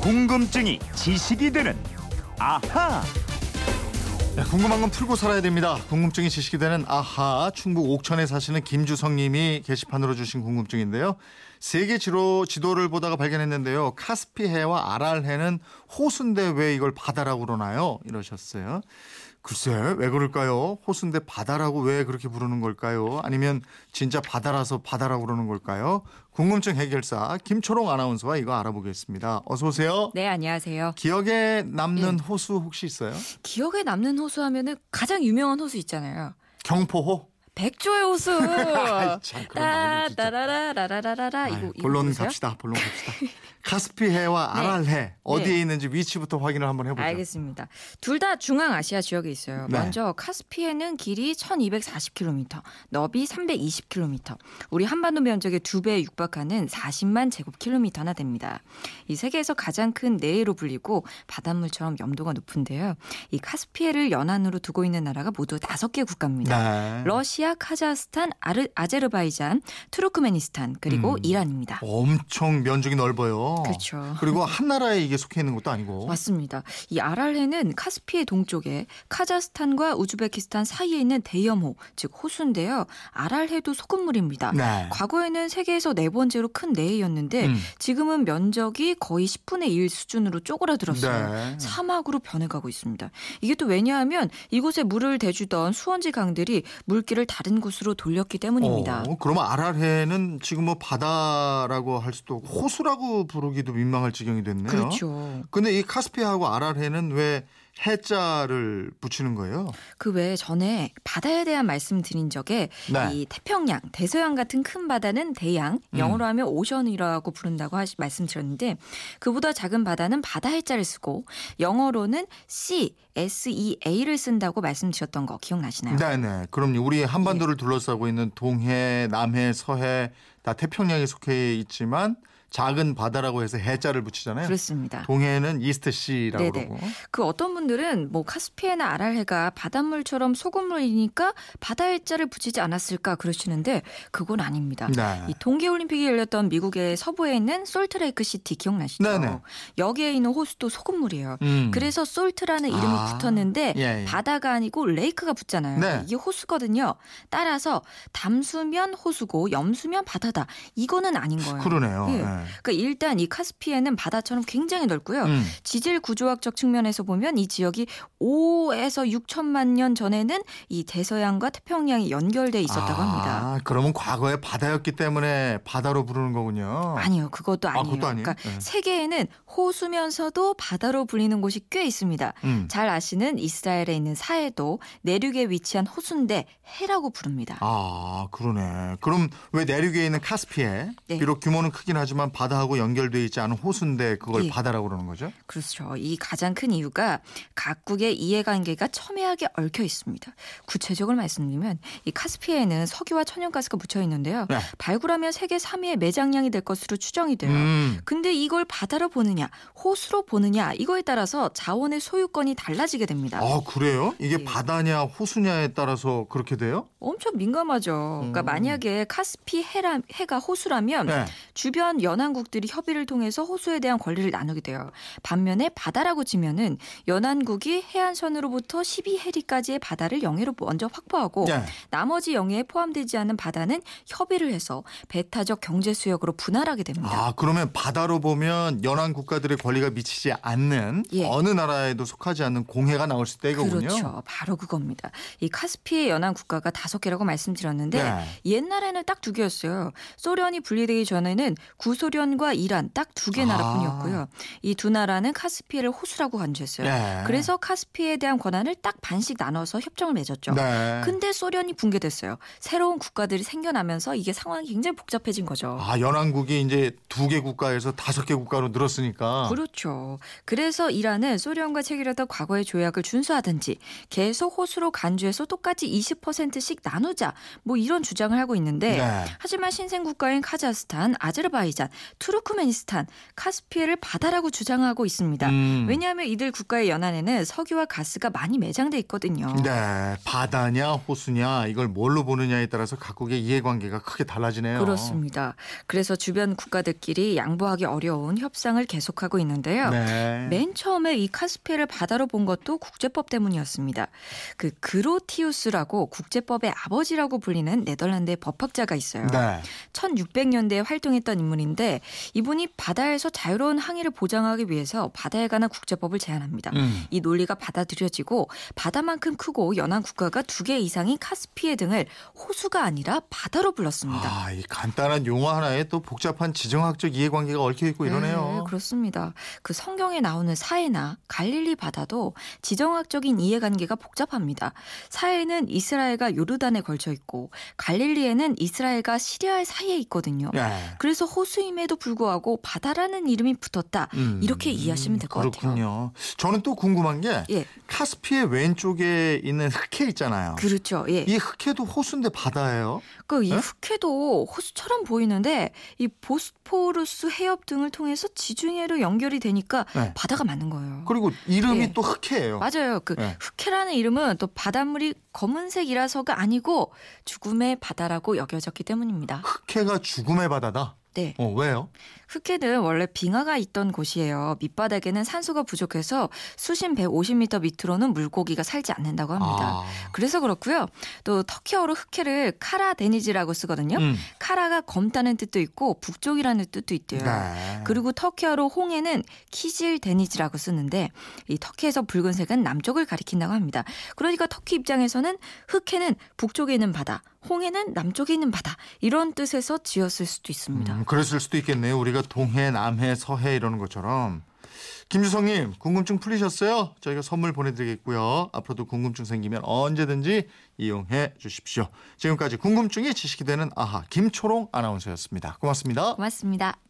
궁금증이 지식이 되는 아하. 네, 궁금한 건 풀고 살아야 됩니다. 궁금증이 지식이 되는 아하 충북 옥천에 사시는 김주성님이 게시판으로 주신 궁금증인데요. 세계 지도 지도를 보다가 발견했는데요. 카스피해와 아랄해는 호수인데 왜 이걸 바다라고 그러나요? 이러셨어요. 글쎄 왜 그럴까요? 호수인데 바다라고 왜 그렇게 부르는 걸까요? 아니면 진짜 바다라서 바다라고 그러는 걸까요? 궁금증 해결사 김초롱 아나운서와 이거 알아보겠습니다. 어서 오세요. 네, 안녕하세요. 기억에 남는 호수 혹시 있어요? 기억에 남는 호수 하면은 가장 유명한 호수 있잖아요. 경포호? 백조의 호수. 이거 본론? 갑시다. 본론 갑시다. 카스피해와 네. 아랄해 어디에 네. 있는지 위치부터 확인을 한번 해보죠. 알겠습니다. 둘 다 중앙아시아 지역에 있어요. 네. 먼저 카스피해는 길이 1240km, 너비 320km, 우리 한반도 면적의 두 배에 육박하는 40만 제곱킬로미터나 됩니다. 이 세계에서 가장 큰 내해로 불리고 바닷물처럼 염도가 높은데요. 이 카스피해를 연안으로 두고 있는 나라가 모두 다섯 개 국가입니다. 네. 러시아, 카자흐스탄, 아르, 아제르바이잔, 투르크메니스탄 그리고 음. 이란입니다. 엄청 면적이 넓어요. 그렇죠. 그리고 한 나라에 이게 속해 있는 것도 아니고. 맞습니다. 이 아랄해는 카스피해 동쪽에 카자흐스탄과 우즈베키스탄 사이에 있는 대염호, 즉 호수인데요. 아랄해도 소금물입니다. 네. 과거에는 세계에서 네 번째로 큰 내해였는데 음. 지금은 면적이 거의 10분의 1 수준으로 쪼그라들었어요. 네. 사막으로 변해가고 있습니다. 이게 또 왜냐하면 이곳에 물을 대주던 수원지 강들이 물길을 다른 곳으로 돌렸기 때문입니다. 어, 그러면 아랄해는 지금 뭐 바다라고 할 수도 호수라고 부르기도 민망할 지경이 됐네요. 그렇죠. 근데 이 카스피하고 아랄해는 왜 해자를 붙이는 거예요? 그 외에 전에 바다에 대한 말씀 드린 적에 네. 이 태평양, 대서양 같은 큰 바다는 대양, 음. 영어로 하면 오션이라고 부른다고 하시, 말씀드렸는데 그보다 작은 바다는 바다 해자를 쓰고 영어로는 C, S-E-A를 쓴다고 말씀드렸던 거 기억나시나요? 네네. 그럼요. 우리 한반도를 둘러싸고 있는 동해, 남해, 서해 다 태평양에 속해 있지만 작은 바다라고 해서 해자를 붙이잖아요. 그렇습니다. 동해는 이스트 시라고 네네. 그러고. 그 어떤 분들은 뭐 카스피해나 아랄해가 바닷물처럼 소금물이니까 바다 해자를 붙이지 않았을까 그러시는데 그건 아닙니다. 네. 이 동계 올림픽이 열렸던 미국의 서부에 있는 솔트레이크 시티 기억나시죠? 네네. 여기에 있는 호수도 소금물이에요. 음. 그래서 salt라는 이름이 아, 붙었는데 예, 예. 바다가 아니고 lake가 붙잖아요. 네. 이게 호수거든요. 따라서 담수면 호수고 염수면 바다다. 이거는 아닌 거예요. 그러네요. 예. 네. 그러니까 일단 이 카스피해는 바다처럼 굉장히 넓고요. 음. 지질 구조학적 측면에서 보면 이 지역이 5에서 6천만 년 전에는 이 대서양과 태평양이 연결돼 있었다고 아, 합니다. 그러면 과거에 바다였기 때문에 바다로 부르는 거군요. 아니요, 그것도 아, 아니에요. 그것도 아니에요? 그러니까 네. 세계에는 호수면서도 바다로 불리는 곳이 꽤 있습니다. 음. 잘 아시는 이스라엘에 있는 사해도 내륙에 위치한 호수인데 해라고 부릅니다. 아, 그러네. 그럼 왜 내륙에 있는 카스피해 네. 비록 규모는 크긴 하지만 바다하고 연결돼 있지 않은 호수인데 그걸 예. 바다라고 그러는 거죠? 그렇죠. 이 가장 큰 이유가 각국의 이해관계가 첨예하게 얽혀 있습니다. 구체적으로 말씀드리면 이 카스피해에는 석유와 천연가스가 묻혀 있는데요. 네. 발굴하면 세계 3위의 매장량이 될 것으로 추정이 돼요. 음. 근데 이걸 바다로 보느냐, 호수로 보느냐 이거에 따라서 자원의 소유권이 달라지게 됩니다. 아, 그래요? 이게 예. 바다냐 호수냐에 따라서 그렇게 돼요? 엄청 민감하죠. 그러니까 음. 만약에 카스피 해라, 해가 호수라면 네. 주변 연 안국들이 협의를 통해서 호수에 대한 권리를 나누게 돼요. 반면에 바다라고 치면은 연안국이 해안선으로부터 12해리까지의 바다를 영해로 먼저 확보하고 네. 나머지 영해에 포함되지 않은 바다는 협의를 해서 배타적 경제 수역으로 분할하게 됩니다. 아, 그러면 바다로 보면 연안 국가들의 권리가 미치지 않는 예. 어느 나라에도 속하지 않는 공해가 나올 수 있다 이거군요. 그렇죠. 바로 그겁니다. 이 카스피해 연안 국가가 다섯 개라고 말씀드렸는데 네. 옛날에는 딱 두 개였어요. 소련이 분리되기 전에는 구소 련과 이란 딱 두개 아. 나라뿐이었고요. 이두 나라는 카스피해를 호수라고 간주했어요. 네. 그래서 카스피해에 대한 권한을 딱 반씩 나눠서 협정을 맺었죠. 네. 근데 소련이 붕괴됐어요. 새로운 국가들이 생겨나면서 이게 상황이 굉장히 복잡해진 거죠. 아, 연안국이 이제 두 개 국가에서 다섯 개 국가로 늘었으니까. 그렇죠. 그래서 이란은 소련과 체결했던 과거의 조약을 준수하든지 계속 호수로 간주해서 똑같이 20%씩 나누자 뭐 이런 주장을 하고 있는데 네. 하지만 신생 국가인 카자흐스탄, 아제르바이잔, 투르크메니스탄, 카스피해를 바다라고 주장하고 있습니다. 음. 왜냐하면 이들 국가의 연안에는 석유와 가스가 많이 매장돼 있거든요. 네, 바다냐 호수냐 이걸 뭘로 보느냐에 따라서 각국의 이해관계가 크게 달라지네요. 그렇습니다. 그래서 주변 국가들끼리 양보하기 어려운 협상을 계속하고 있는데요. 네. 맨 처음에 이 카스피해를 바다로 본 것도 국제법 때문이었습니다. 그 그로티우스라고 국제법의 아버지라고 불리는 네덜란드의 법학자가 있어요. 네. 1600년대에 활동했던 인물인데 이분이 바다에서 자유로운 항해를 보장하기 위해서 바다에 관한 국제법을 제안합니다. 음. 이 논리가 받아들여지고 바다만큼 크고 연안 국가가 두 개 이상인 카스피해 등을 호수가 아니라 바다로 불렀습니다. 아, 이 간단한 용어 하나에 또 복잡한 지정학적 이해관계가 얽혀 있고 이러네요. 네, 그렇습니다. 그 성경에 나오는 사해나 갈릴리 바다도 지정학적인 이해관계가 복잡합니다. 사해는 이스라엘과 요르단에 걸쳐 있고 갈릴리에는 이스라엘과 시리아 사이에 있거든요. 네. 그래서 호수 임에도 불구하고 바다라는 이름이 붙었다. 음, 이렇게 이해하시면 될 것 같아요. 그렇군요. 저는 또 궁금한 게 예, 카스피의 왼쪽에 있는 흑해 있잖아요. 그렇죠. 예. 이 흑해도 호수인데 바다예요? 그이 네? 흑해도 호수처럼 보이는데 이 보스포루스 해협 등을 통해서 지중해로 연결이 되니까 네. 바다가 맞는 거예요. 그리고 이름이 예. 또 흑해예요. 맞아요. 그 네. 흑해라는 이름은 또 바닷물이 검은색이라서가 아니고 죽음의 바다라고 여겨졌기 때문입니다. 흑해가 죽음의 바다다. 네. 어, 왜요? 흑해는 원래 빙하가 있던 곳이에요. 밑바닥에는 산소가 부족해서 수심 150m 밑으로는 물고기가 살지 않는다고 합니다. 아. 그래서 그렇고요. 또 터키어로 흑해를 카라 데니즈라고 쓰거든요. 음. 카라가 검다는 뜻도 있고 북쪽이라는 뜻도 있대요. 네. 그리고 터키어로 홍해는 키질 데니즈라고 쓰는데 이 터키에서 붉은색은 남쪽을 가리킨다고 합니다. 그러니까 터키 입장에서는 흑해는 북쪽에 있는 바다, 홍해는 남쪽에 있는 바다 이런 뜻에서 지었을 수도 있습니다. 음, 그랬을 수도 있겠네요. 우리가 동해, 남해, 서해 이러는 것처럼. 김주성님 궁금증 풀리셨어요? 저희가 선물 보내드리겠고요. 앞으로도 궁금증 생기면 언제든지 이용해 주십시오. 지금까지 궁금증이 지식이 되는 아하 김초롱 아나운서였습니다. 고맙습니다. 고맙습니다.